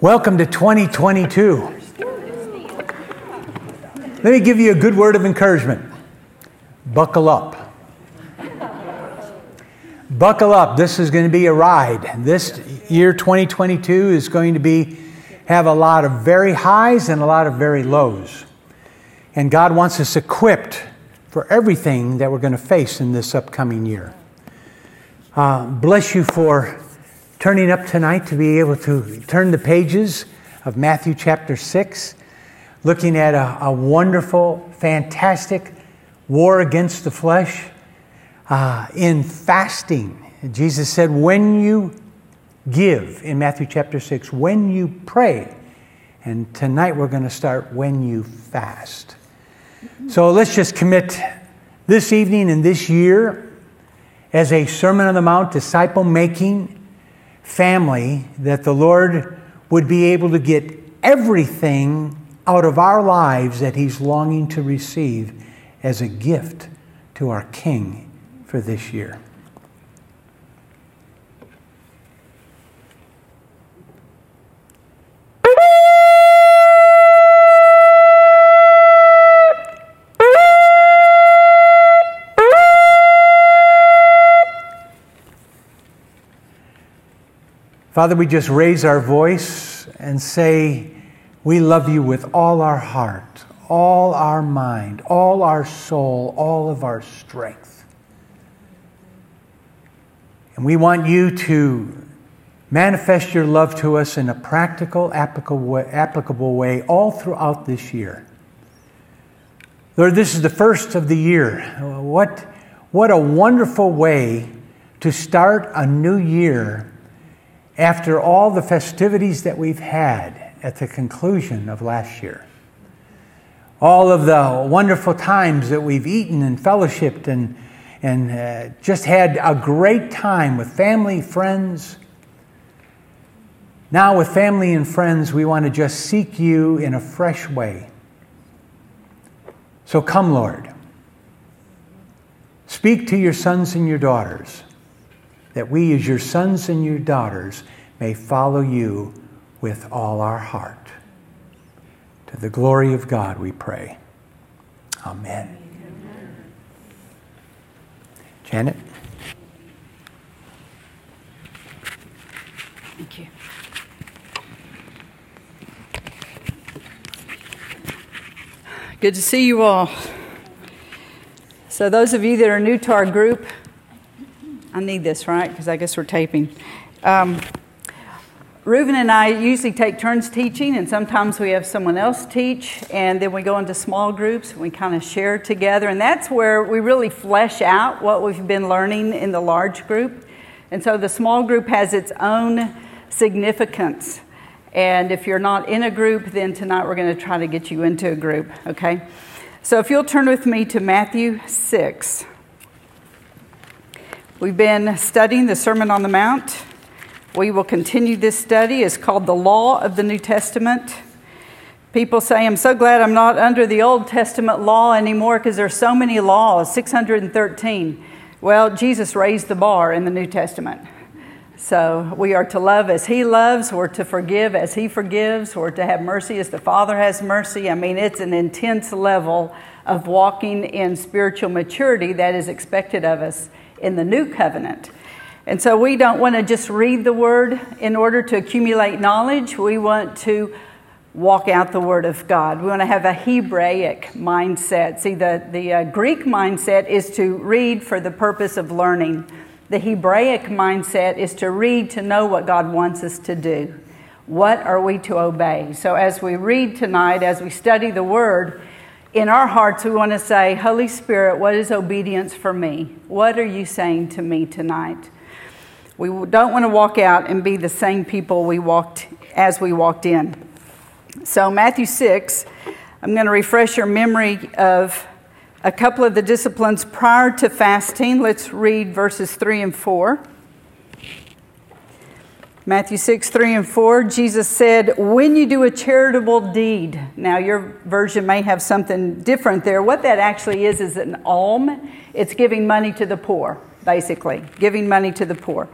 Welcome to 2022. Let me give you a good word of encouragement. Buckle up. Buckle up. This is going to be a ride. This year 2022 is going to be have a lot of very highs and a lot of very lows. And God wants us equipped for everything that we're going to face in this upcoming year. Uh, bless you for turning up tonight to be able to turn the pages of Matthew chapter 6, looking at a, a wonderful, fantastic war against the flesh uh, in fasting. Jesus said, When you give, in Matthew chapter 6, when you pray, and tonight we're going to start when you fast. So let's just commit this evening and this year as a Sermon on the Mount disciple making family that the Lord would be able to get everything out of our lives that He's longing to receive as a gift to our King for this year. Father, we just raise our voice and say, We love you with all our heart, all our mind, all our soul, all of our strength. And we want you to manifest your love to us in a practical, applicable way all throughout this year. Lord, this is the first of the year. What, what a wonderful way to start a new year after all the festivities that we've had at the conclusion of last year, all of the wonderful times that we've eaten and fellowshipped and, and uh, just had a great time with family, friends. Now, with family and friends, we want to just seek you in a fresh way. So come, Lord. Speak to your sons and your daughters that we, as your sons and your daughters, may follow you with all our heart. To the glory of God, we pray. Amen. Janet? Thank you. Good to see you all. So, those of you that are new to our group, I need this, right? Because I guess we're taping. Um, Reuben and I usually take turns teaching, and sometimes we have someone else teach, and then we go into small groups and we kind of share together. And that's where we really flesh out what we've been learning in the large group. And so the small group has its own significance. And if you're not in a group, then tonight we're going to try to get you into a group, okay? So if you'll turn with me to Matthew 6. We've been studying the Sermon on the Mount. We will continue this study. It's called The Law of the New Testament. People say, I'm so glad I'm not under the Old Testament law anymore because there's so many laws, 613. Well, Jesus raised the bar in the New Testament. So we are to love as He loves, or to forgive as He forgives, or to have mercy as the Father has mercy. I mean, it's an intense level of walking in spiritual maturity that is expected of us in the new covenant. And so we don't want to just read the word in order to accumulate knowledge. We want to walk out the word of God. We want to have a Hebraic mindset. See, the, the uh, Greek mindset is to read for the purpose of learning. The Hebraic mindset is to read to know what God wants us to do. What are we to obey? So, as we read tonight, as we study the word, in our hearts, we want to say, Holy Spirit, what is obedience for me? What are you saying to me tonight? We don't want to walk out and be the same people we walked as we walked in. So, Matthew 6, I'm going to refresh your memory of a couple of the disciplines prior to fasting. Let's read verses 3 and 4. Matthew 6, 3 and 4, Jesus said, When you do a charitable deed, now your version may have something different there. What that actually is is an alm. It's giving money to the poor, basically, giving money to the poor.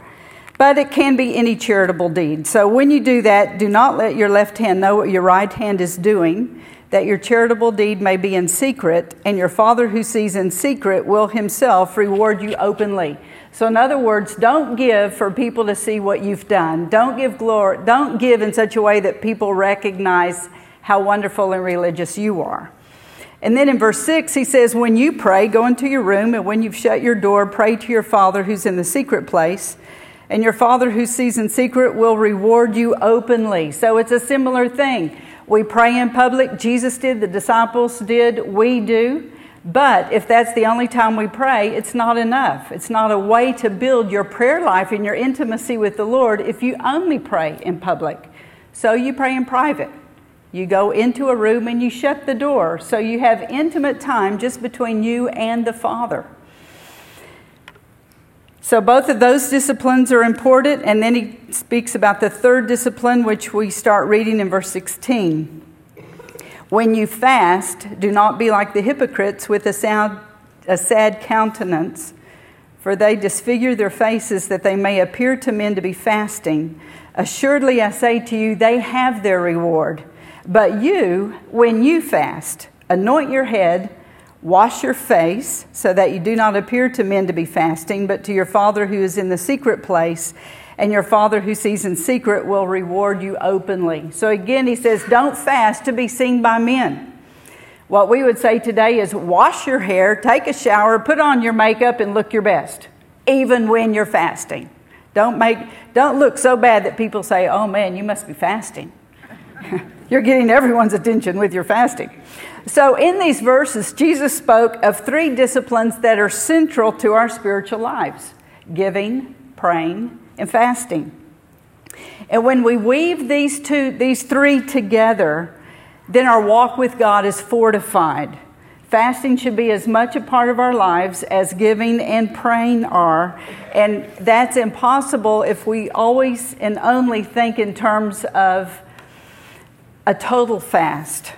But it can be any charitable deed. So when you do that, do not let your left hand know what your right hand is doing, that your charitable deed may be in secret, and your Father who sees in secret will himself reward you openly. So, in other words, don't give for people to see what you've done. Don't give glory. Don't give in such a way that people recognize how wonderful and religious you are. And then in verse 6, he says, When you pray, go into your room, and when you've shut your door, pray to your Father who's in the secret place. And your Father who sees in secret will reward you openly. So it's a similar thing. We pray in public. Jesus did, the disciples did, we do. But if that's the only time we pray, it's not enough. It's not a way to build your prayer life and your intimacy with the Lord if you only pray in public. So you pray in private. You go into a room and you shut the door so you have intimate time just between you and the Father. So, both of those disciplines are important, and then he speaks about the third discipline, which we start reading in verse 16. When you fast, do not be like the hypocrites with a, a sad countenance, for they disfigure their faces that they may appear to men to be fasting. Assuredly, I say to you, they have their reward. But you, when you fast, anoint your head, wash your face, so that you do not appear to men to be fasting, but to your Father who is in the secret place and your Father who sees in secret will reward you openly. So again, he says, don't fast to be seen by men. What we would say today is wash your hair, take a shower, put on your makeup, and look your best, even when you're fasting. Don't, make, don't look so bad that people say, oh man, you must be fasting. you're getting everyone's attention with your fasting. So, in these verses, Jesus spoke of three disciplines that are central to our spiritual lives giving, praying, and fasting. And when we weave these two, these three together, then our walk with God is fortified. Fasting should be as much a part of our lives as giving and praying are. And that's impossible if we always and only think in terms of a total fast.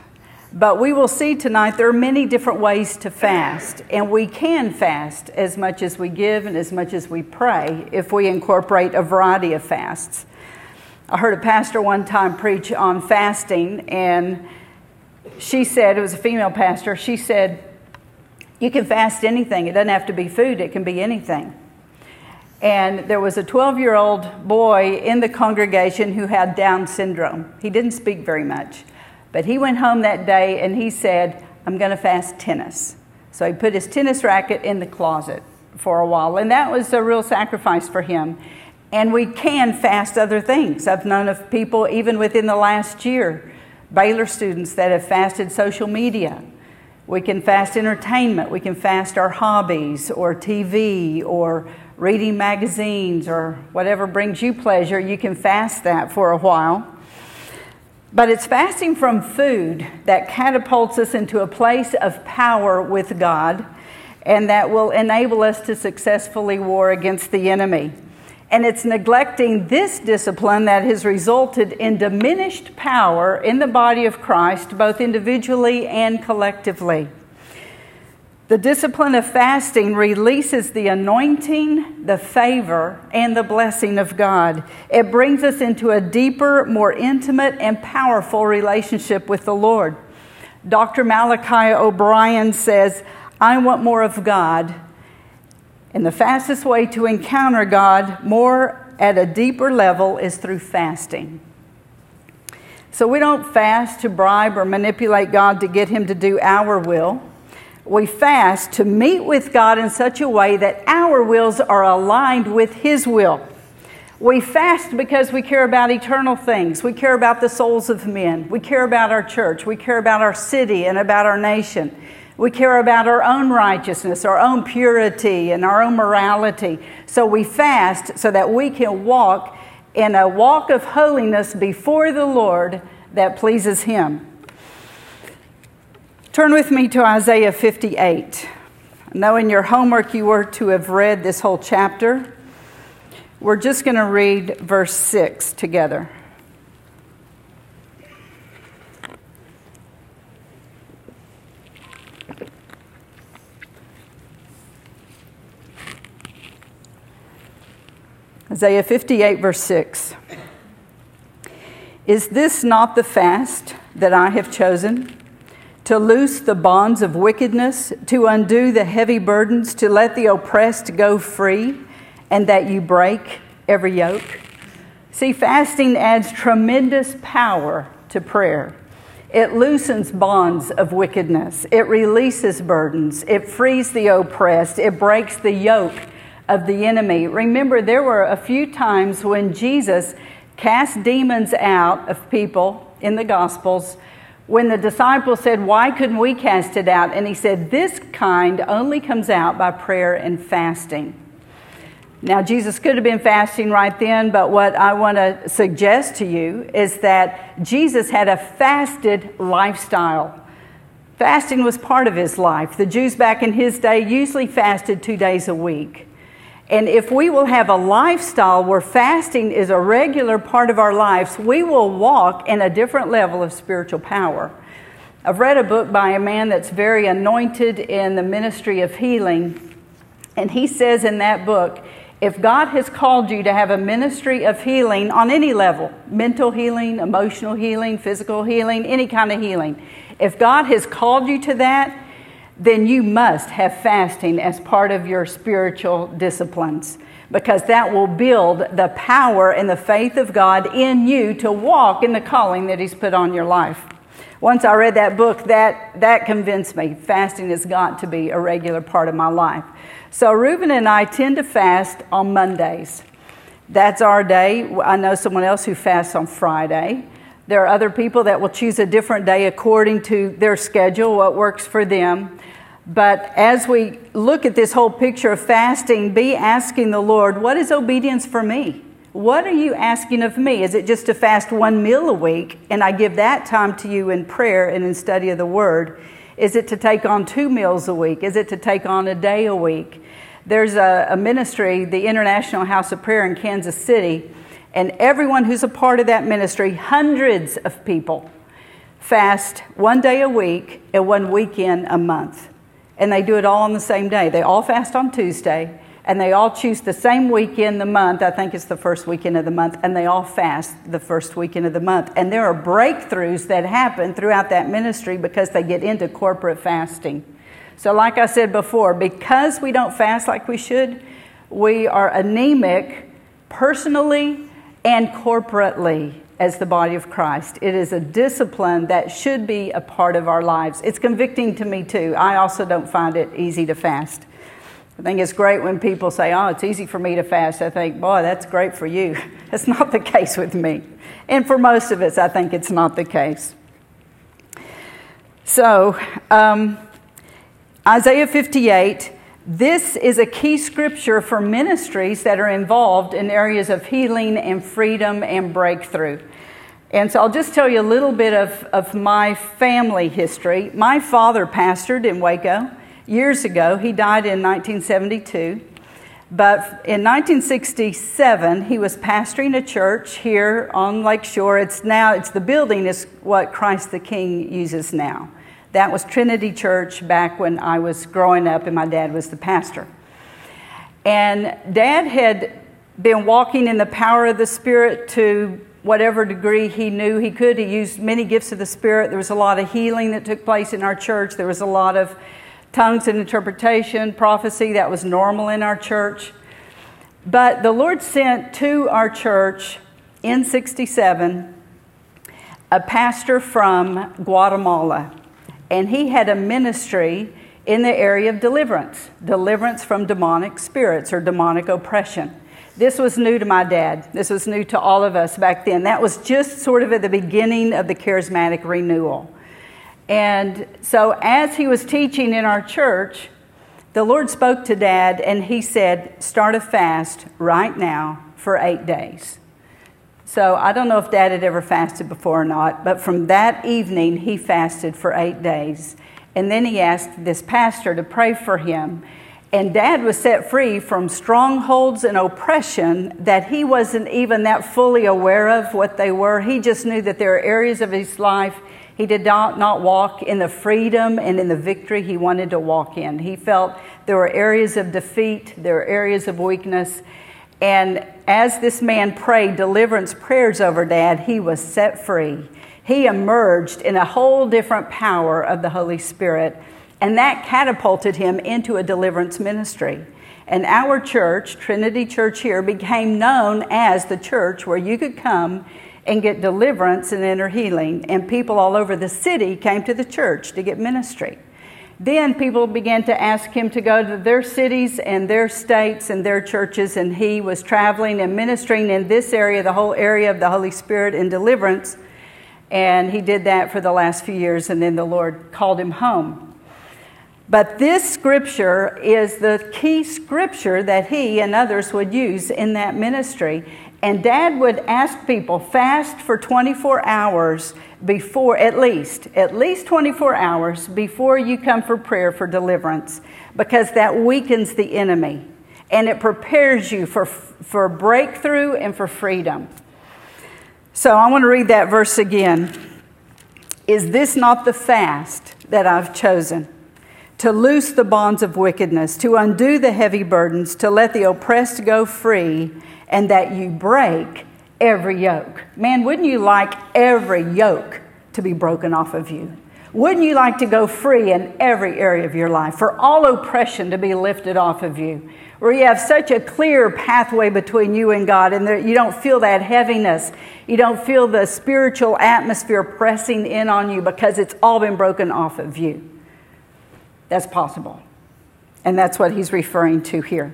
But we will see tonight there are many different ways to fast, and we can fast as much as we give and as much as we pray if we incorporate a variety of fasts. I heard a pastor one time preach on fasting, and she said, it was a female pastor, she said, You can fast anything. It doesn't have to be food, it can be anything. And there was a 12 year old boy in the congregation who had Down syndrome. He didn't speak very much. But he went home that day and he said, I'm going to fast tennis. So he put his tennis racket in the closet for a while. And that was a real sacrifice for him. And we can fast other things. I've known of people, even within the last year, Baylor students that have fasted social media. We can fast entertainment. We can fast our hobbies or TV or reading magazines or whatever brings you pleasure. You can fast that for a while. But it's fasting from food that catapults us into a place of power with God and that will enable us to successfully war against the enemy. And it's neglecting this discipline that has resulted in diminished power in the body of Christ, both individually and collectively. The discipline of fasting releases the anointing, the favor, and the blessing of God. It brings us into a deeper, more intimate, and powerful relationship with the Lord. Dr. Malachi O'Brien says, I want more of God. And the fastest way to encounter God more at a deeper level is through fasting. So we don't fast to bribe or manipulate God to get Him to do our will we fast to meet with God in such a way that our wills are aligned with His will. We fast because we care about eternal things. We care about the souls of men. We care about our church. We care about our city and about our nation. We care about our own righteousness, our own purity, and our own morality. So we fast so that we can walk in a walk of holiness before the Lord that pleases Him. Turn with me to Isaiah 58. I know in your homework you were to have read this whole chapter. We're just going to read verse 6 together. Isaiah 58, verse 6. Is this not the fast that I have chosen? To loose the bonds of wickedness, to undo the heavy burdens, to let the oppressed go free, and that you break every yoke? See, fasting adds tremendous power to prayer. It loosens bonds of wickedness. It releases burdens. It frees the oppressed. It breaks the yoke of the enemy. Remember, there were a few times when Jesus cast demons out of people in the Gospels when the disciples said, Why couldn't we cast it out? And he said, This kind only comes out by prayer and fasting. Now, Jesus could have been fasting right then, but what I want to suggest to you is that Jesus had a fasted lifestyle. Fasting was part of his life. The Jews back in his day usually fasted two days a week. And if we will have a lifestyle where fasting is a regular part of our lives, we will walk in a different level of spiritual power. I've read a book by a man that's very anointed in the ministry of healing, and he says in that book, if God has called you to have a ministry of healing on any level mental healing, emotional healing, physical healing, any kind of healing if God has called you to that, then you must have fasting as part of your spiritual disciplines because that will build the power and the faith of God in you to walk in the calling that He's put on your life. Once I read that book, that, that convinced me fasting has got to be a regular part of my life. So, Reuben and I tend to fast on Mondays. That's our day. I know someone else who fasts on Friday. There are other people that will choose a different day according to their schedule, what works for them. But as we look at this whole picture of fasting, be asking the Lord, what is obedience for me? What are you asking of me? Is it just to fast one meal a week and I give that time to you in prayer and in study of the Word? Is it to take on two meals a week? Is it to take on a day a week? There's a, a, ministry, the International House of Prayer in Kansas City, and everyone who's a part of that ministry, hundreds of people, fast one day a week and one weekend a month. And they do it all on the same day. They all fast on Tuesday and they all choose the same weekend the month. I think it's the first weekend of the month, and they all fast the first weekend of the month. And there are breakthroughs that happen throughout that ministry because they get into corporate fasting. So, like I said before, because we don't fast like we should, we are anemic personally and corporately as the body of Christ. It is a discipline that should be a part of our lives. It's convicting to me too. I also don't find it easy to fast. I think it's great when people say, Oh, it's easy for me to fast. I think, Boy, that's great for you. That's not the case with me. And for most of us, I think it's not the case. So, um, Isaiah 58, this is a key scripture for ministries that are involved in areas of healing and freedom and breakthrough. And so I'll just tell you a little bit of, of my family history. My father pastored in Waco years ago. He died in 1972. But in 1967, he was pastoring a church here on Lake Shore. It's now, it's the building is what Christ the King uses now. That was Trinity Church back when I was growing up and my dad was the pastor. And dad had been walking in the power of the Spirit to whatever degree he knew he could. He used many gifts of the Spirit. There was a lot of healing that took place in our church. There was a lot of tongues and interpretation, prophecy, that was normal in our church. But the Lord sent to our church in 67 a pastor from Guatemala, and he had a ministry in the area of deliverance deliverance from demonic spirits or demonic oppression. This was new to my dad. This was new to all of us back then. That was just sort of at the beginning of the charismatic renewal. And so, as he was teaching in our church, the Lord spoke to Dad and he said, Start a fast right now for eight days. So, I don't know if Dad had ever fasted before or not, but from that evening, he fasted for eight days. And then he asked this pastor to pray for him. And dad was set free from strongholds and oppression that he wasn't even that fully aware of what they were. He just knew that there are areas of his life he did not, not walk in the freedom and in the victory he wanted to walk in. He felt there were areas of defeat, there were areas of weakness. And as this man prayed deliverance prayers over dad, he was set free. He emerged in a whole different power of the Holy Spirit, and that catapulted him into a deliverance ministry. And our church, Trinity Church here, became known as the church where you could come and get deliverance and inner healing. And people all over the city came to the church to get ministry. Then people began to ask him to go to their cities and their states and their churches, and he was traveling and ministering in this area, the whole area of the Holy Spirit and deliverance. And he did that for the last few years, and then the Lord called him home. But this scripture is the key scripture that he and others would use in that ministry. And dad would ask people fast for 24 hours before, at least, at least 24 hours before you come for prayer for deliverance, because that weakens the enemy and it prepares you for, for breakthrough and for freedom. So I want to read that verse again. Is this not the fast that I've chosen? To loose the bonds of wickedness, to undo the heavy burdens, to let the oppressed go free, and that you break every yoke. Man, wouldn't you like every yoke to be broken off of you? Wouldn't you like to go free in every area of your life, for all oppression to be lifted off of you? Where you have such a clear pathway between you and God, and there, you don't feel that heaviness. You don't feel the spiritual atmosphere pressing in on you because it's all been broken off of you. That's possible. And that's what he's referring to here.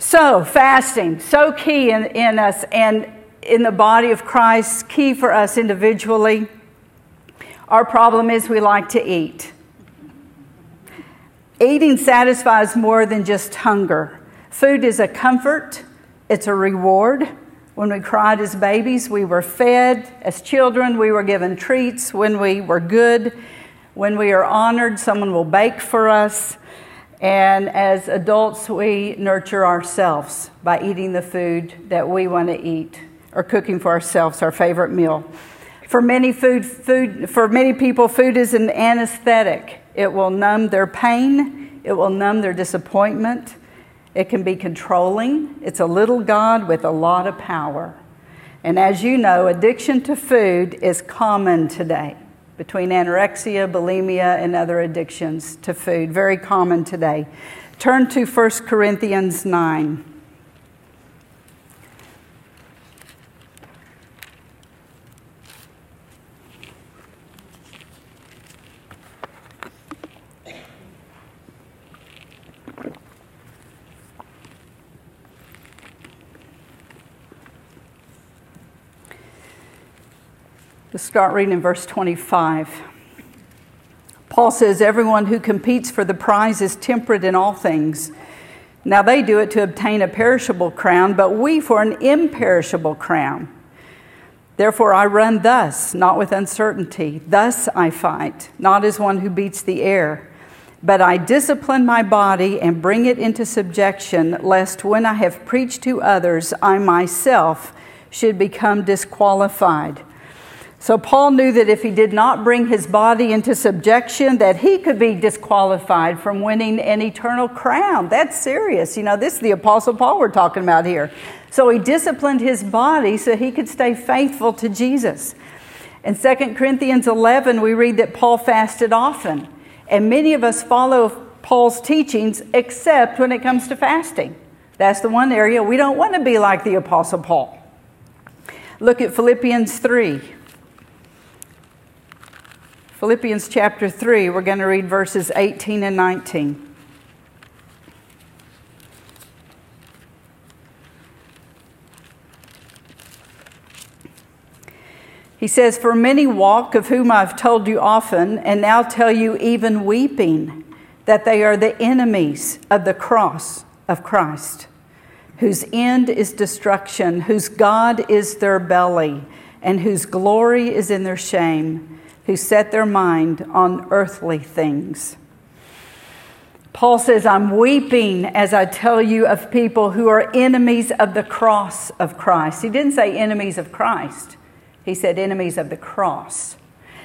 So, fasting, so key in, in us and in the body of Christ, key for us individually. Our problem is we like to eat. Eating satisfies more than just hunger. Food is a comfort, it's a reward. When we cried as babies, we were fed. As children, we were given treats. When we were good, when we are honored, someone will bake for us. And as adults, we nurture ourselves by eating the food that we want to eat or cooking for ourselves our favorite meal. For many, food, food, for many people, food is an anesthetic. It will numb their pain, it will numb their disappointment. It can be controlling. It's a little God with a lot of power. And as you know, addiction to food is common today between anorexia, bulimia, and other addictions to food. Very common today. Turn to 1 Corinthians 9. Let's start reading in verse 25. Paul says, Everyone who competes for the prize is temperate in all things. Now they do it to obtain a perishable crown, but we for an imperishable crown. Therefore I run thus, not with uncertainty. Thus I fight, not as one who beats the air. But I discipline my body and bring it into subjection, lest when I have preached to others, I myself should become disqualified. So Paul knew that if he did not bring his body into subjection, that he could be disqualified from winning an eternal crown. That's serious. You know, this is the Apostle Paul we're talking about here. So he disciplined his body so he could stay faithful to Jesus. In 2 Corinthians 11, we read that Paul fasted often. And many of us follow Paul's teachings except when it comes to fasting. That's the one area we don't want to be like the Apostle Paul. Look at Philippians 3. Philippians chapter 3, we're going to read verses 18 and 19. He says, For many walk, of whom I've told you often, and now tell you even weeping, that they are the enemies of the cross of Christ, whose end is destruction, whose God is their belly, and whose glory is in their shame who set their mind on earthly things. Paul says, I'm weeping as I tell you of people who are enemies of the cross of Christ. He didn't say enemies of Christ, he said enemies of the cross.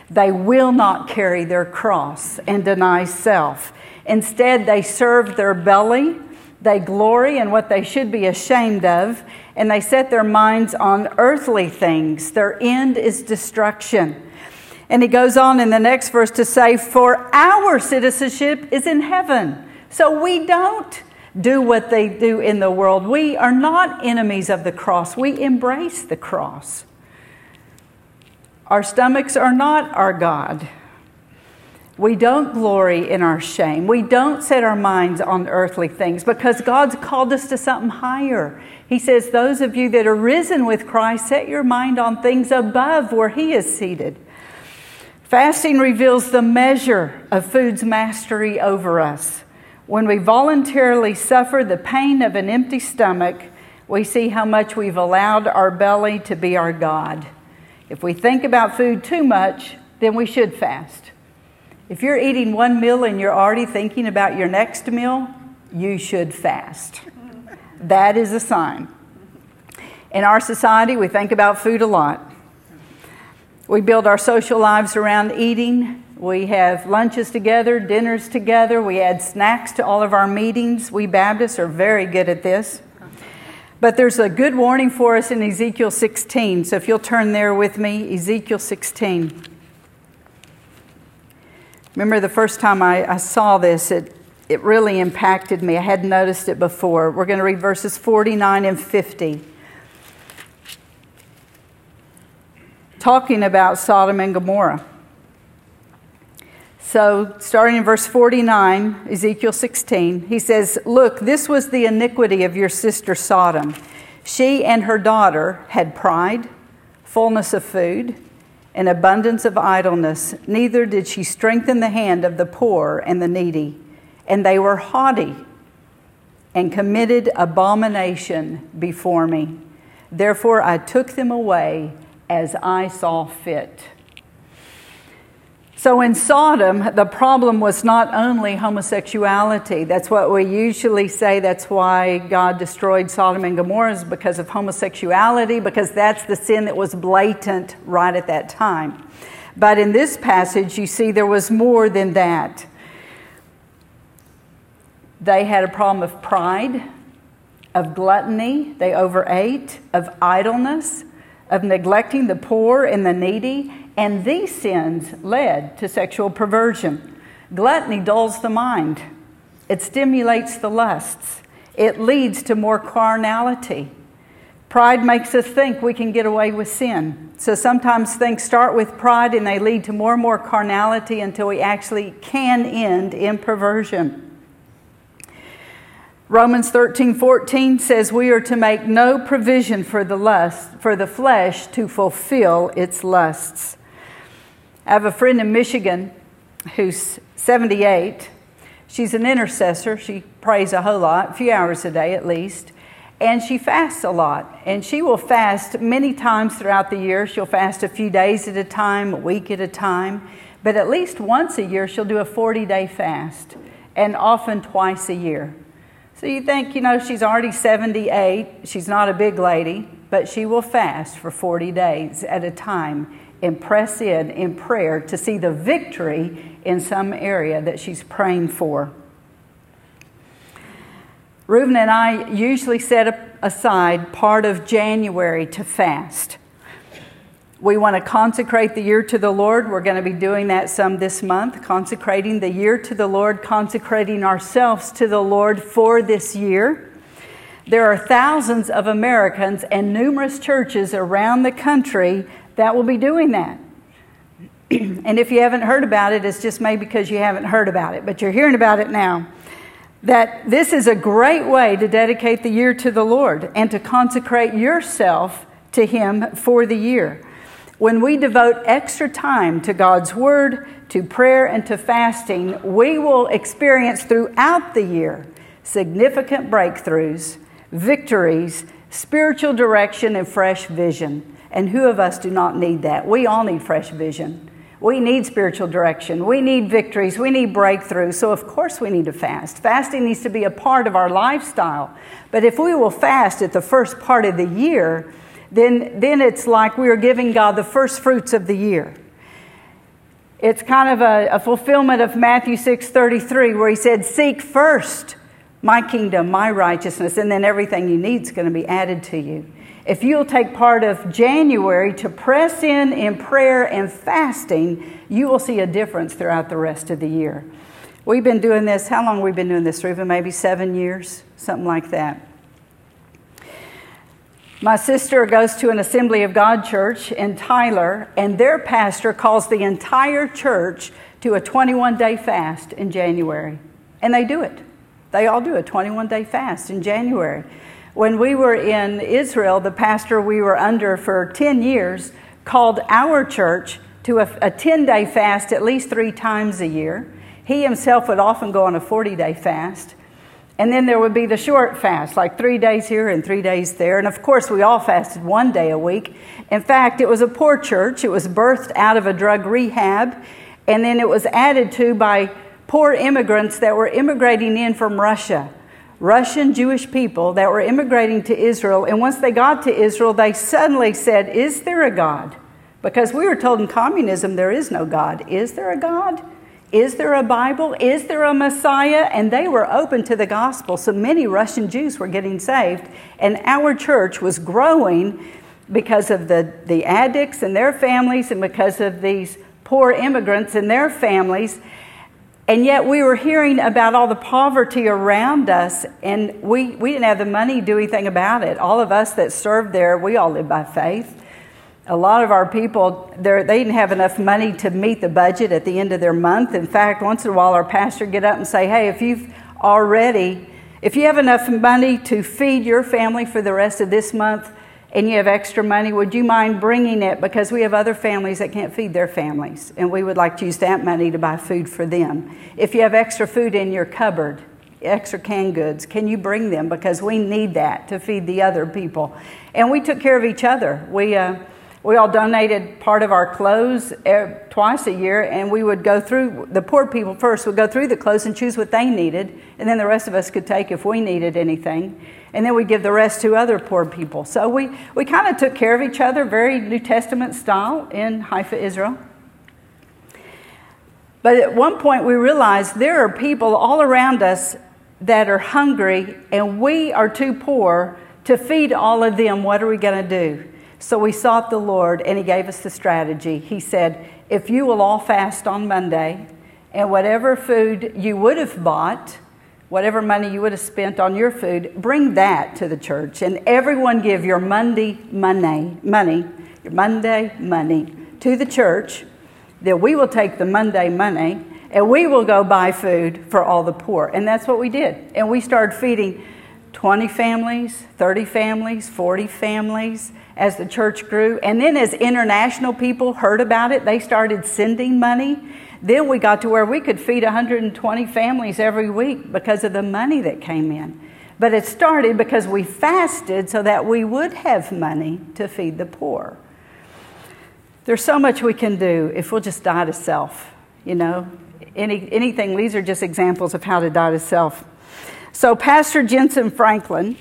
They will not carry their cross and deny self. Instead, they serve their belly, They glory in what they should be ashamed of, and they set their minds on earthly things. Their end is destruction. And he goes on in the next verse to say, For our citizenship is in heaven. So we don't do what they do in the world. We are not enemies of the cross, we embrace the cross. Our stomachs are not our God. We don't glory in our shame. We don't set our minds on earthly things because God's called us to something higher. He says, Those of you that are risen with Christ, set your mind on things above where He is seated. Fasting reveals the measure of food's mastery over us. When we voluntarily suffer the pain of an empty stomach, we see how much we've allowed our belly to be our God. If we think about food too much, then we should fast. If you're eating one meal and you're already thinking about your next meal, you should fast. That is a sign. In our society, we think about food a lot. We build our social lives around eating. We have lunches together, dinners together. We add snacks to all of our meetings. We Baptists are very good at this. But there's a good warning for us in Ezekiel 16. So if you'll turn there with me, Ezekiel 16. Remember the first time I, I saw this, it, it really impacted me. I hadn't noticed it before. We're going to read verses 49 and 50. Talking about Sodom and Gomorrah. So, starting in verse 49, Ezekiel 16, he says, Look, this was the iniquity of your sister Sodom. She and her daughter had pride, fullness of food, and abundance of idleness. Neither did she strengthen the hand of the poor and the needy. And they were haughty and committed abomination before me. Therefore, I took them away as I saw fit. So in Sodom, the problem was not only homosexuality. That's what we usually say. That's why God destroyed Sodom and Gomorrah, is because of homosexuality, because that's the sin that was blatant right at that time. But in this passage, you see there was more than that. They had a problem of pride, of gluttony, they overate, of idleness, of neglecting the poor and the needy, and these sins led to sexual perversion. Gluttony dulls the mind, it stimulates the lusts, it leads to more carnality. Pride makes us think we can get away with sin. So sometimes things start with pride and they lead to more and more carnality until we actually can end in perversion. Romans 13, 14 says we are to make no provision for the lust, for the flesh to fulfill its lusts. I have a friend in Michigan who's 78. She's an intercessor. She prays a whole lot, a few hours a day at least. And she fasts a lot. And she will fast many times throughout the year. She'll fast a few days at a time, a week at a time. But at least once a year, she'll do a 40 day fast, and often twice a year. So you think, you know, she's already 78. She's not a big lady, but she will fast for 40 days at a time and press in in prayer to see the victory in some area that she's praying for. Reuben and I usually set aside part of January to fast. We want to consecrate the year to the Lord. We're going to be doing that some this month, consecrating the year to the Lord, consecrating ourselves to the Lord for this year. There are thousands of Americans and numerous churches around the country that will be doing that. and if you haven't heard about it, it's just maybe because you haven't heard about it, but you're hearing about it now. That this is a great way to dedicate the year to the Lord and to consecrate yourself to Him for the year. When we devote extra time to God's Word, to prayer, and to fasting, we will experience throughout the year significant breakthroughs, victories, spiritual direction, and fresh vision. And who of us do not need that? We all need fresh vision. We need spiritual direction. We need victories. We need breakthroughs. So, of course, we need to fast. Fasting needs to be a part of our lifestyle. But if we will fast at the first part of the year, then, then it's like we are giving God the first fruits of the year. It's kind of a, a fulfillment of Matthew 6 33, where he said, Seek first my kingdom, my righteousness, and then everything you need is going to be added to you. If you'll take part of January to press in in prayer and fasting, you will see a difference throughout the rest of the year. We've been doing this, how long have we been doing this, Reuben? Maybe seven years, something like that. My sister goes to an Assembly of God church in Tyler, and their pastor calls the entire church to a 21 day fast in January. And they do it. They all do a 21 day fast in January. When we were in Israel, the pastor we were under for 10 years called our church to a 10 day fast at least three times a year. He himself would often go on a 40 day fast. And then there would be the short fast, like three days here and three days there. And of course, we all fasted one day a week. In fact, it was a poor church. It was birthed out of a drug rehab. And then it was added to by poor immigrants that were immigrating in from Russia. Russian Jewish people that were immigrating to Israel. And once they got to Israel, they suddenly said, Is there a God? Because we were told in communism there is no God. Is there a God? Is there a Bible? Is there a Messiah? And they were open to the gospel. So many Russian Jews were getting saved. And our church was growing because of the, the addicts and their families and because of these poor immigrants and their families. And yet we were hearing about all the poverty around us, and we, we didn't have the money to do anything about it. All of us that served there, we all live by faith. A lot of our people, they didn't have enough money to meet the budget at the end of their month. In fact, once in a while, our pastor get up and say, "Hey, if you've already, if you have enough money to feed your family for the rest of this month, and you have extra money, would you mind bringing it? Because we have other families that can't feed their families, and we would like to use that money to buy food for them. If you have extra food in your cupboard, extra canned goods, can you bring them? Because we need that to feed the other people. And we took care of each other. We, uh, we all donated part of our clothes er, twice a year, and we would go through the poor people first would go through the clothes and choose what they needed, and then the rest of us could take if we needed anything, and then we'd give the rest to other poor people. So we, we kind of took care of each other, very New Testament style in Haifa, Israel. But at one point, we realized there are people all around us that are hungry, and we are too poor to feed all of them. What are we going to do? So we sought the Lord and He gave us the strategy. He said, If you will all fast on Monday, and whatever food you would have bought, whatever money you would have spent on your food, bring that to the church. And everyone give your Monday money, money, your Monday money to the church. That we will take the Monday money and we will go buy food for all the poor. And that's what we did. And we started feeding 20 families, 30 families, 40 families as the church grew. And then as international people heard about it, they started sending money. Then we got to where we could feed 120 families every week because of the money that came in. But it started because we fasted so that we would have money to feed the poor. There's so much we can do if we'll just die to self, you know. Any, anything, these are just examples of how to die to self. So, Pastor Jentezen Franklin,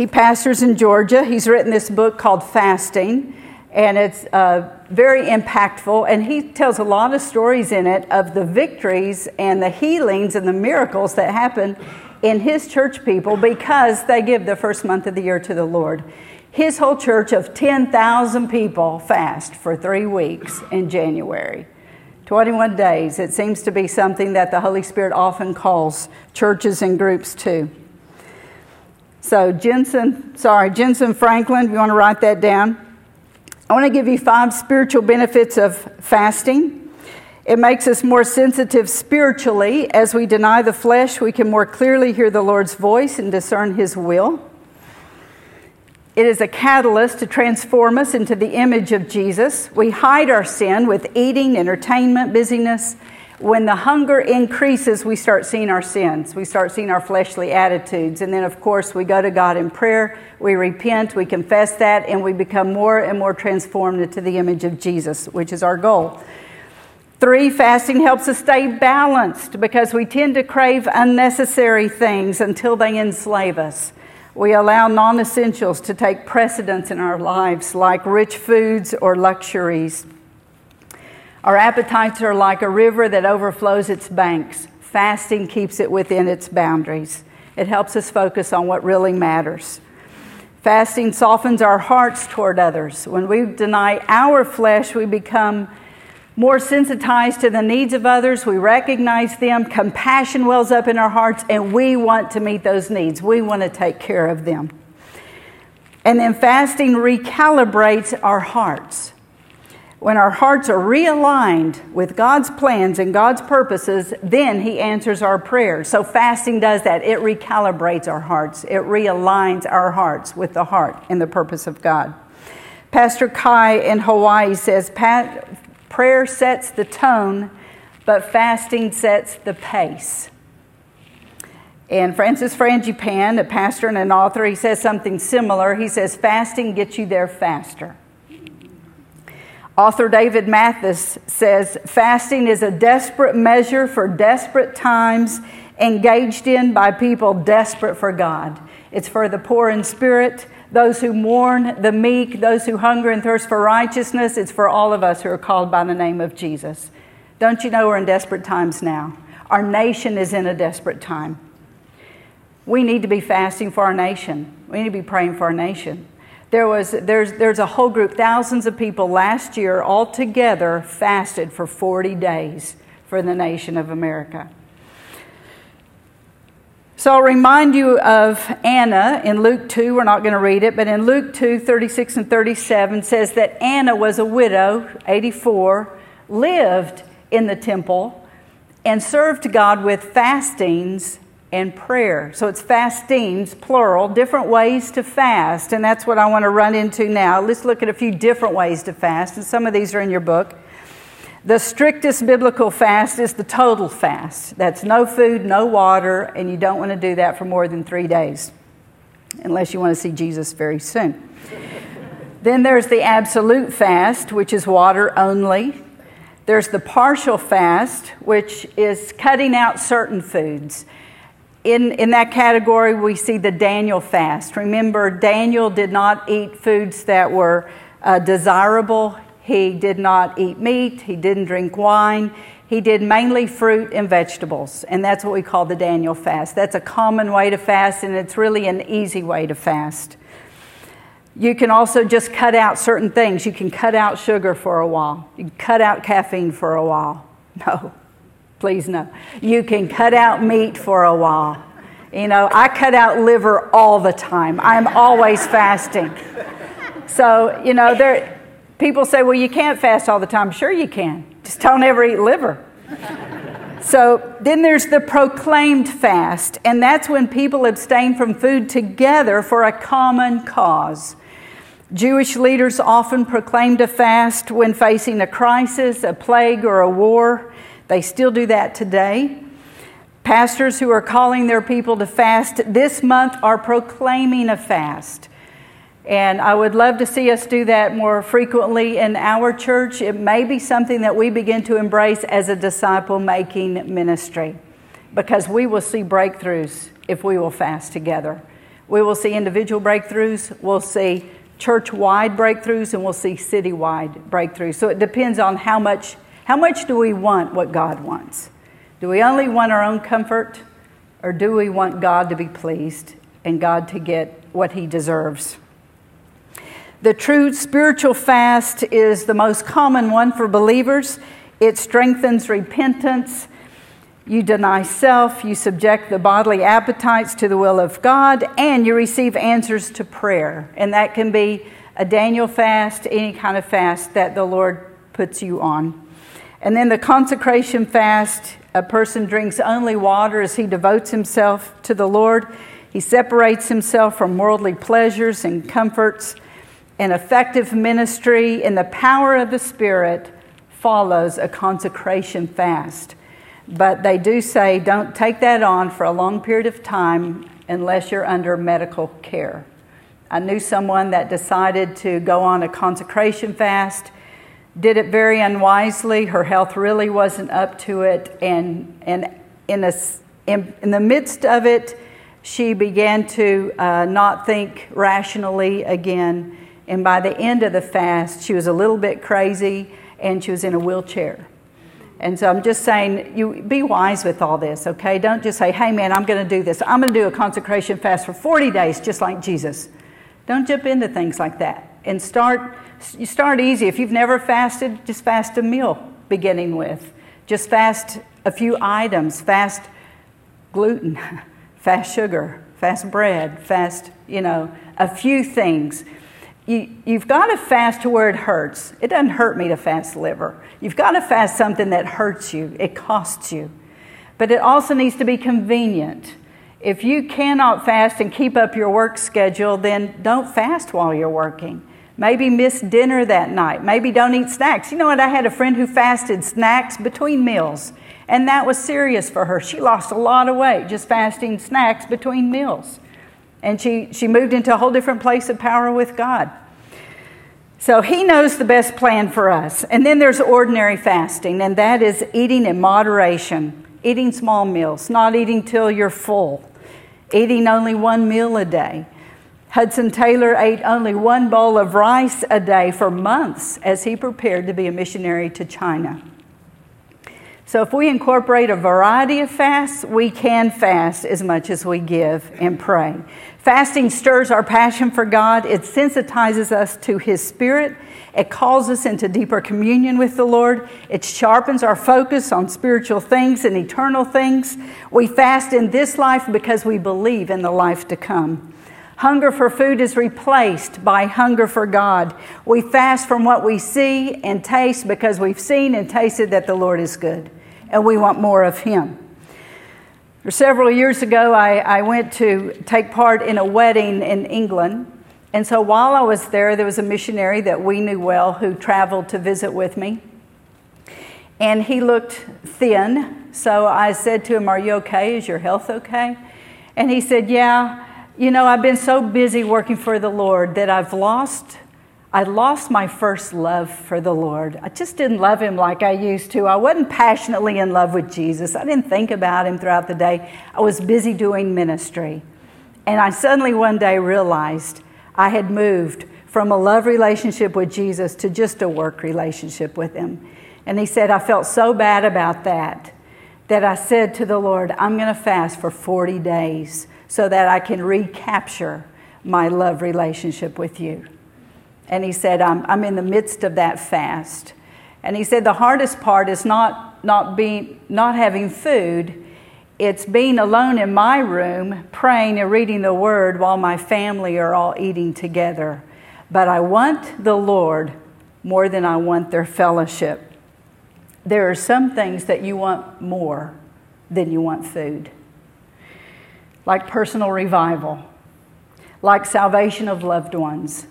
he pastors in Georgia. He's written this book called Fasting, and it's uh, very impactful. And he tells a lot of stories in it of the victories and the healings and the miracles that happen in his church people because they give the first month of the year to the Lord. His whole church of 10,000 people fast for three weeks in January. 21 days. It seems to be something that the Holy Spirit often calls churches and groups to. So, Jensen, sorry, Jentezen Franklin, you want to write that down. I want to give you five spiritual benefits of fasting. It makes us more sensitive spiritually. As we deny the flesh, we can more clearly hear the Lord's voice and discern His will. It is a catalyst to transform us into the image of Jesus. We hide our sin with eating, entertainment, busyness, when the hunger increases, we start seeing our sins. We start seeing our fleshly attitudes. And then, of course, we go to God in prayer, we repent, we confess that, and we become more and more transformed into the image of Jesus, which is our goal. Three, fasting helps us stay balanced because we tend to crave unnecessary things until they enslave us. We allow non essentials to take precedence in our lives, like rich foods or luxuries. Our appetites are like a river that overflows its banks. Fasting keeps it within its boundaries. It helps us focus on what really matters. Fasting softens our hearts toward others. When we deny our flesh, we become more sensitized to the needs of others. We recognize them. Compassion wells up in our hearts, and we want to meet those needs. We want to take care of them. And then fasting recalibrates our hearts. When our hearts are realigned with God's plans and God's purposes, then He answers our prayers. So fasting does that. It recalibrates our hearts, it realigns our hearts with the heart and the purpose of God. Pastor Kai in Hawaii says prayer sets the tone, but fasting sets the pace. And Francis Frangipane, a pastor and an author, he says something similar. He says, fasting gets you there faster. Author David Mathis says fasting is a desperate measure for desperate times engaged in by people desperate for God. It's for the poor in spirit, those who mourn, the meek, those who hunger and thirst for righteousness. It's for all of us who are called by the name of Jesus. Don't you know we're in desperate times now? Our nation is in a desperate time. We need to be fasting for our nation. We need to be praying for our nation. There was, there's, there's a whole group, thousands of people last year all together fasted for 40 days for the nation of America. So I'll remind you of Anna in Luke 2. We're not going to read it, but in Luke 2, 36 and 37 says that Anna was a widow, 84, lived in the temple, and served God with fastings and prayer. So it's fastings, plural, different ways to fast. And that's what I want to run into now. Let's look at a few different ways to fast. And some of these are in your book. The strictest biblical fast is the total fast. That's no food, no water, and you don't want to do that for more than three days, unless you want to see Jesus very soon. then there's the absolute fast, which is water only. There's the partial fast, which is cutting out certain foods in, in that category, we see the Daniel fast. Remember, Daniel did not eat foods that were uh, desirable. He did not eat meat. He didn't drink wine. He did mainly fruit and vegetables. And that's what we call the Daniel fast. That's a common way to fast, and it's really an easy way to fast. You can also just cut out certain things. You can cut out sugar for a while, you can cut out caffeine for a while. No, Please no. You can cut out meat for a while. You know, I cut out liver all the time. I'm always fasting. So, you know, there people say, "Well, you can't fast all the time." Sure you can. Just don't ever eat liver. So then there's the proclaimed fast, and that's when people abstain from food together for a common cause. Jewish leaders often proclaimed a fast when facing a crisis, a plague, or a war. They still do that today. Pastors who are calling their people to fast this month are proclaiming a fast. And I would love to see us do that more frequently in our church. It may be something that we begin to embrace as a disciple making ministry because we will see breakthroughs if we will fast together. We will see individual breakthroughs, we'll see church wide breakthroughs, and we'll see city wide breakthroughs. So it depends on how much how much do we want what God wants? Do we only want our own comfort, or do we want God to be pleased and God to get what He deserves? The true spiritual fast is the most common one for believers. It strengthens repentance. You deny self, you subject the bodily appetites to the will of God, and you receive answers to prayer. And that can be a Daniel fast, any kind of fast that the Lord puts you on. And then the consecration fast, a person drinks only water as he devotes himself to the Lord. He separates himself from worldly pleasures and comforts. An effective ministry in the power of the Spirit follows a consecration fast. But they do say don't take that on for a long period of time unless you're under medical care. I knew someone that decided to go on a consecration fast did it very unwisely. Her health really wasn't up to it. And, and in, a, in, in the midst of it, she began to uh, not think rationally again. And by the end of the fast, she was a little bit crazy and she was in a wheelchair. And so I'm just saying, you be wise with all this, okay? Don't just say, hey man, I'm going to do this. I'm going to do a consecration fast for 40 days, just like Jesus. Don't jump into things like that. And start, you start easy. If you've never fasted, just fast a meal beginning with. Just fast a few items, fast gluten, fast sugar, fast bread, fast, you know, a few things. You, you've got to fast to where it hurts. It doesn't hurt me to fast liver. You've got to fast something that hurts you, it costs you. But it also needs to be convenient. If you cannot fast and keep up your work schedule, then don't fast while you're working. Maybe miss dinner that night. Maybe don't eat snacks. You know what? I had a friend who fasted snacks between meals, and that was serious for her. She lost a lot of weight just fasting snacks between meals. And she, she moved into a whole different place of power with God. So he knows the best plan for us. And then there's ordinary fasting, and that is eating in moderation, eating small meals, not eating till you're full, eating only one meal a day. Hudson Taylor ate only one bowl of rice a day for months as he prepared to be a missionary to China. So, if we incorporate a variety of fasts, we can fast as much as we give and pray. Fasting stirs our passion for God, it sensitizes us to His Spirit, it calls us into deeper communion with the Lord, it sharpens our focus on spiritual things and eternal things. We fast in this life because we believe in the life to come. Hunger for food is replaced by hunger for God. We fast from what we see and taste because we've seen and tasted that the Lord is good, and we want more of Him. Several years ago, I, I went to take part in a wedding in England. And so while I was there, there was a missionary that we knew well who traveled to visit with me. And he looked thin. So I said to him, Are you okay? Is your health okay? And he said, Yeah, you know, I've been so busy working for the Lord that I've lost I lost my first love for the Lord. I just didn't love him like I used to. I wasn't passionately in love with Jesus. I didn't think about him throughout the day. I was busy doing ministry. And I suddenly one day realized I had moved from a love relationship with Jesus to just a work relationship with him. And he said, I felt so bad about that that I said to the Lord, I'm going to fast for 40 days so that I can recapture my love relationship with you. And he said, I'm, I'm in the midst of that fast. And he said, the hardest part is not, not, being, not having food, it's being alone in my room, praying and reading the word while my family are all eating together. But I want the Lord more than I want their fellowship. There are some things that you want more than you want food, like personal revival, like salvation of loved ones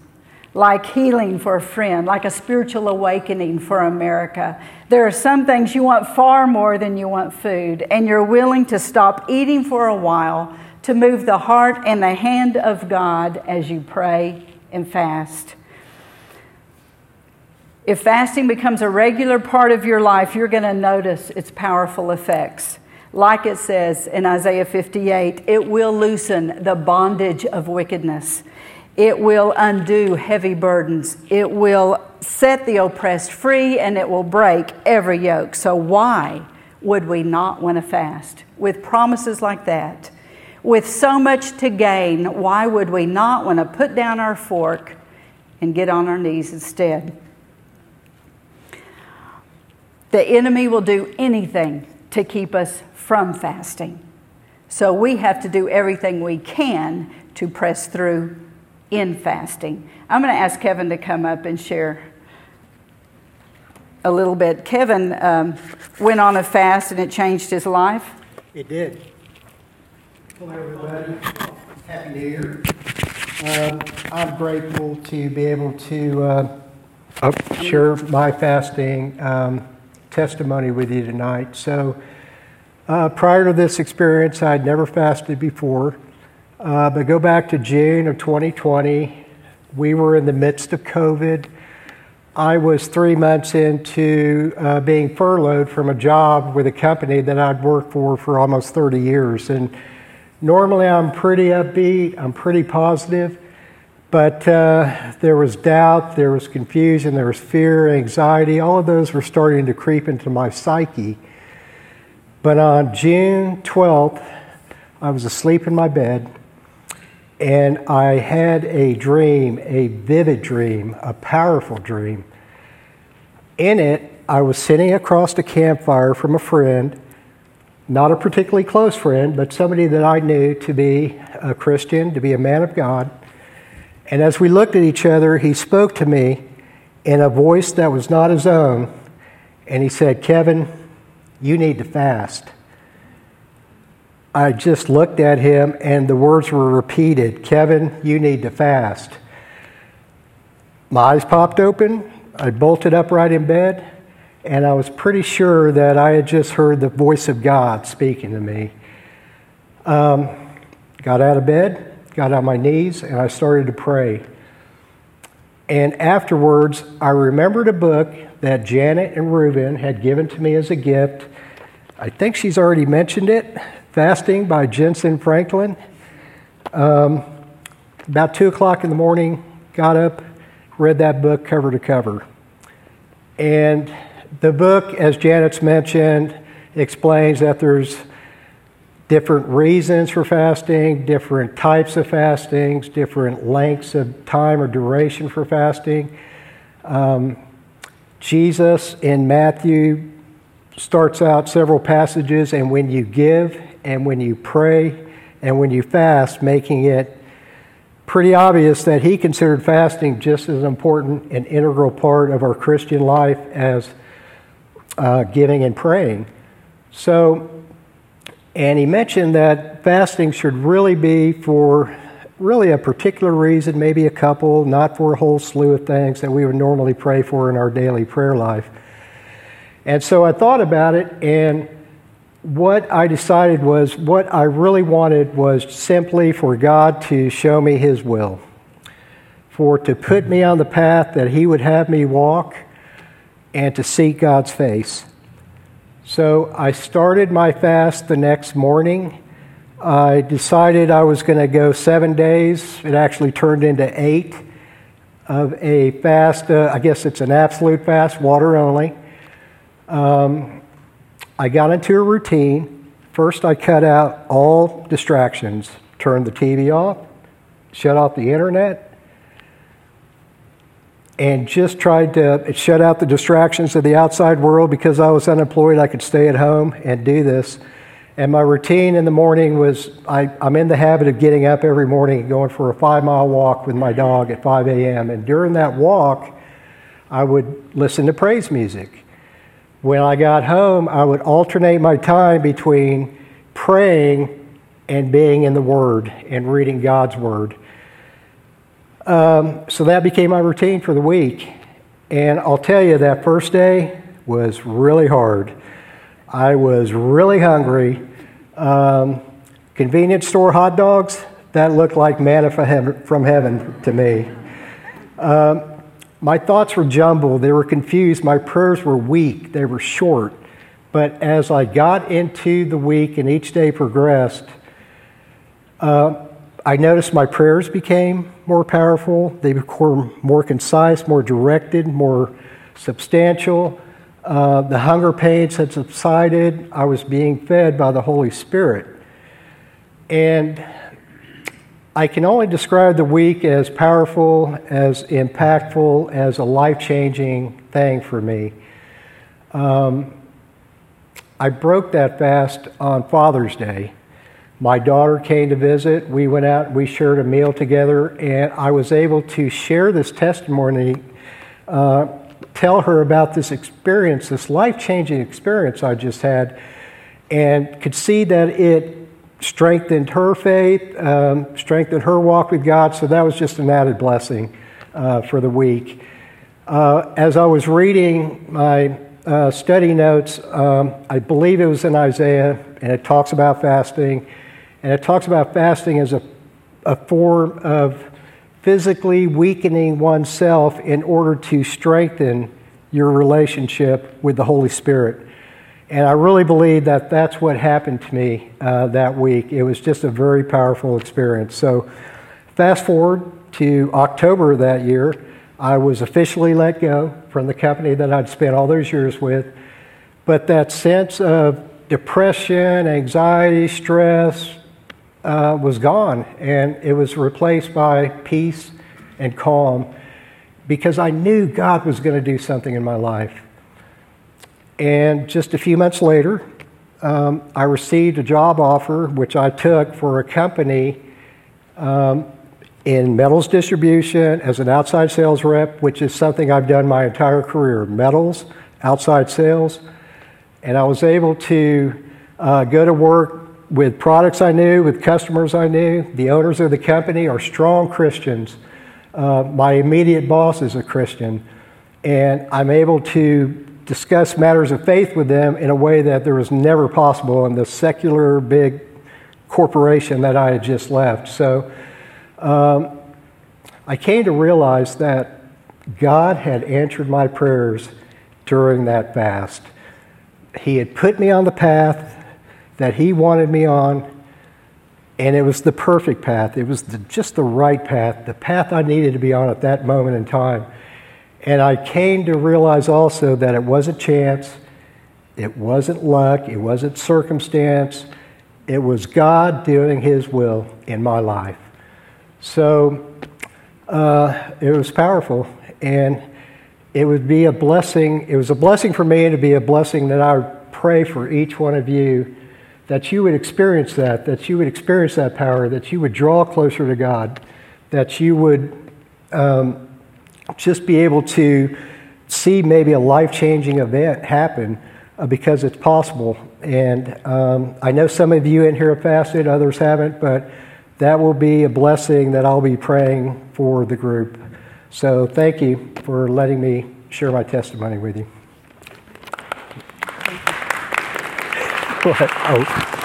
like healing for a friend, like a spiritual awakening for America. There are some things you want far more than you want food, and you're willing to stop eating for a while to move the heart and the hand of God as you pray and fast. If fasting becomes a regular part of your life, you're going to notice its powerful effects. Like it says in Isaiah 58, it will loosen the bondage of wickedness. It will undo heavy burdens. It will set the oppressed free and it will break every yoke. So, why would we not want to fast? With promises like that, with so much to gain, why would we not want to put down our fork and get on our knees instead? The enemy will do anything to keep us from fasting. So we have to do everything we can to press through in fasting. I'm going to ask Kevin to come up and share a little bit. Kevin um, went on a fast and it changed his life. It did. Hello, everybody. Happy New Year. Um, I'm grateful to be able to uh, share my fasting um, testimony with you tonight. So, uh, prior to this experience, I'd never fasted before. Uh, but go back to June of 2020. We were in the midst of COVID. I was three months into uh, being furloughed from a job with a company that I'd worked for for almost 30 years. And normally I'm pretty upbeat, I'm pretty positive, But uh, there was doubt, there was confusion, there was fear, anxiety. All of those were starting to creep into my psyche. But on June 12th, I was asleep in my bed and I had a dream, a vivid dream, a powerful dream. In it, I was sitting across a campfire from a friend, not a particularly close friend, but somebody that I knew to be a Christian, to be a man of God. And as we looked at each other, he spoke to me in a voice that was not his own. And he said, Kevin, you need to fast. I just looked at him and the words were repeated Kevin, you need to fast. My eyes popped open. I bolted upright in bed, and I was pretty sure that I had just heard the voice of God speaking to me. Um, got out of bed, got on my knees, and I started to pray. And afterwards, I remembered a book that Janet and Reuben had given to me as a gift. I think she's already mentioned it Fasting by Jentezen Franklin. Um, about 2 o'clock in the morning, got up, read that book cover to cover. And the book, as Janet's mentioned, explains that there's different reasons for fasting, different types of fastings, different lengths of time or duration for fasting. Um, Jesus in Matthew starts out several passages, and when you give and when you pray and when you fast, making it pretty obvious that he considered fasting just as important an integral part of our Christian life as uh, giving and praying. So, and he mentioned that fasting should really be for really a particular reason, maybe a couple, not for a whole slew of things that we would normally pray for in our daily prayer life. And so I thought about it, and what I decided was what I really wanted was simply for God to show me His will, for to put me on the path that He would have me walk, and to seek God's face. So I started my fast the next morning. I decided I was going to go seven days. It actually turned into eight of a fast. Uh, I guess it's an absolute fast, water only. Um, I got into a routine. First, I cut out all distractions, turned the TV off, shut off the internet, and just tried to shut out the distractions of the outside world because I was unemployed. I could stay at home and do this. And my routine in the morning was I, am in the habit of getting up every morning and going for a five mile walk with my dog at 5 a.m. And during that walk, I would listen to praise music. When I got home, I would alternate my time between praying and being in the Word and reading God's Word. Um, so that became my routine for the week. And I'll tell you, that first day was really hard. I was really hungry. Um, convenience store hot dogs, that looked like manna from heaven to me. Um, my thoughts were jumbled, they were confused, my prayers were weak, they were short. But as I got into the week and each day progressed, uh, I noticed my prayers became more powerful. They became more concise, more directed, more substantial. Uh, the hunger pains had subsided. I was being fed by the Holy Spirit. And I can only describe the week as powerful, as impactful, as a life changing thing for me. Um, I broke that fast on Father's Day. My daughter came to visit. We went out, we shared a meal together, and I was able to share this testimony, uh, tell her about this experience, this life changing experience I just had, and could see that it strengthened her faith, um, strengthened her walk with God. So that was just an added blessing uh, for the week. Uh, as I was reading my uh, study notes, um, I believe it was in Isaiah, and it talks about fasting. And it talks about fasting as a, a form of physically weakening oneself in order to strengthen your relationship with the Holy Spirit. And I really believe that that's what happened to me uh, that week. It was just a very powerful experience. So, fast forward to October that year, I was officially let go from the company that I'd spent all those years with. But that sense of depression, anxiety, stress uh, was gone, and it was replaced by peace and calm because I knew God was going to do something in my life. And just a few months later, um, I received a job offer, which I took for a company um, in metals distribution as an outside sales rep, which is something I've done my entire career metals, outside sales. And I was able to uh, go to work with products I knew, with customers I knew. The owners of the company are strong Christians. Uh, my immediate boss is a Christian. And I'm able to discuss matters of faith with them in a way that there was never possible in the secular big corporation that I had just left. So um, I came to realize that God had answered my prayers during that fast. He had put me on the path that He wanted me on, and it was the perfect path. It was the, just the right path, the path I needed to be on at that moment in time. And I came to realize also that it wasn't chance, it wasn't luck, it wasn't circumstance, it was God doing His will in my life. So uh, it was powerful, and it would be a blessing. It was a blessing for me, it'd be a blessing that I would pray for each one of you that you would experience that, that you would experience that power, that you would draw closer to God, that you would. Um, just be able to see maybe a life changing event happen uh, because it's possible. And um, I know some of you in here have fasted, others haven't, but that will be a blessing that I'll be praying for the group. So thank you for letting me share my testimony with you. What? Oh.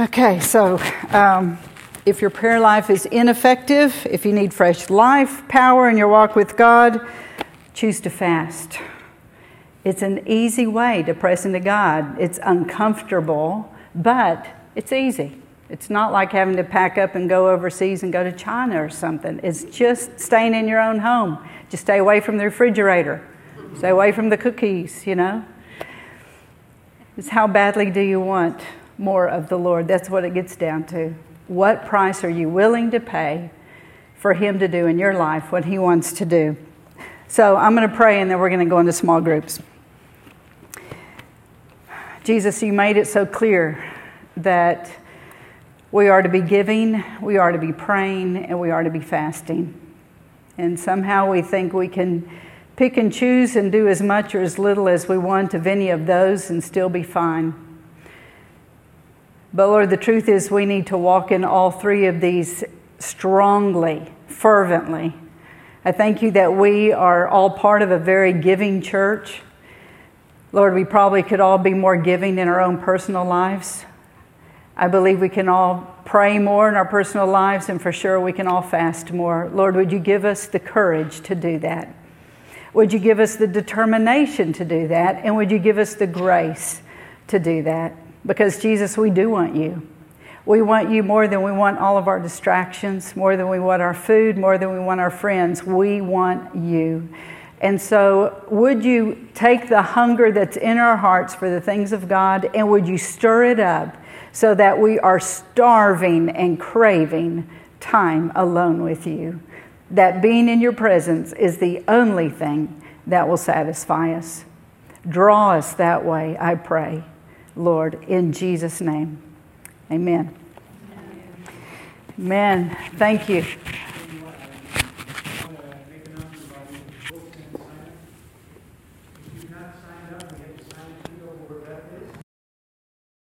Okay, so um, if your prayer life is ineffective, if you need fresh life, power in your walk with God, choose to fast. It's an easy way to press into God. It's uncomfortable, but it's easy. It's not like having to pack up and go overseas and go to China or something. It's just staying in your own home. Just stay away from the refrigerator, stay away from the cookies, you know. It's how badly do you want more of the Lord. That's what it gets down to. What price are you willing to pay for Him to do in your life what He wants to do? So I'm going to pray and then we're going to go into small groups. Jesus, you made it so clear that we are to be giving, we are to be praying, and we are to be fasting. And somehow we think we can pick and choose and do as much or as little as we want of any of those and still be fine. But Lord, the truth is we need to walk in all three of these strongly, fervently. I thank you that we are all part of a very giving church. Lord, we probably could all be more giving in our own personal lives. I believe we can all pray more in our personal lives, and for sure we can all fast more. Lord, would you give us the courage to do that? Would you give us the determination to do that? And would you give us the grace to do that? Because, Jesus, we do want you. We want you more than we want all of our distractions, more than we want our food, more than we want our friends. We want you. And so, would you take the hunger that's in our hearts for the things of God and would you stir it up so that we are starving and craving time alone with you? That being in your presence is the only thing that will satisfy us. Draw us that way, I pray. Lord, in Jesus' name. Amen. Amen. Thank you.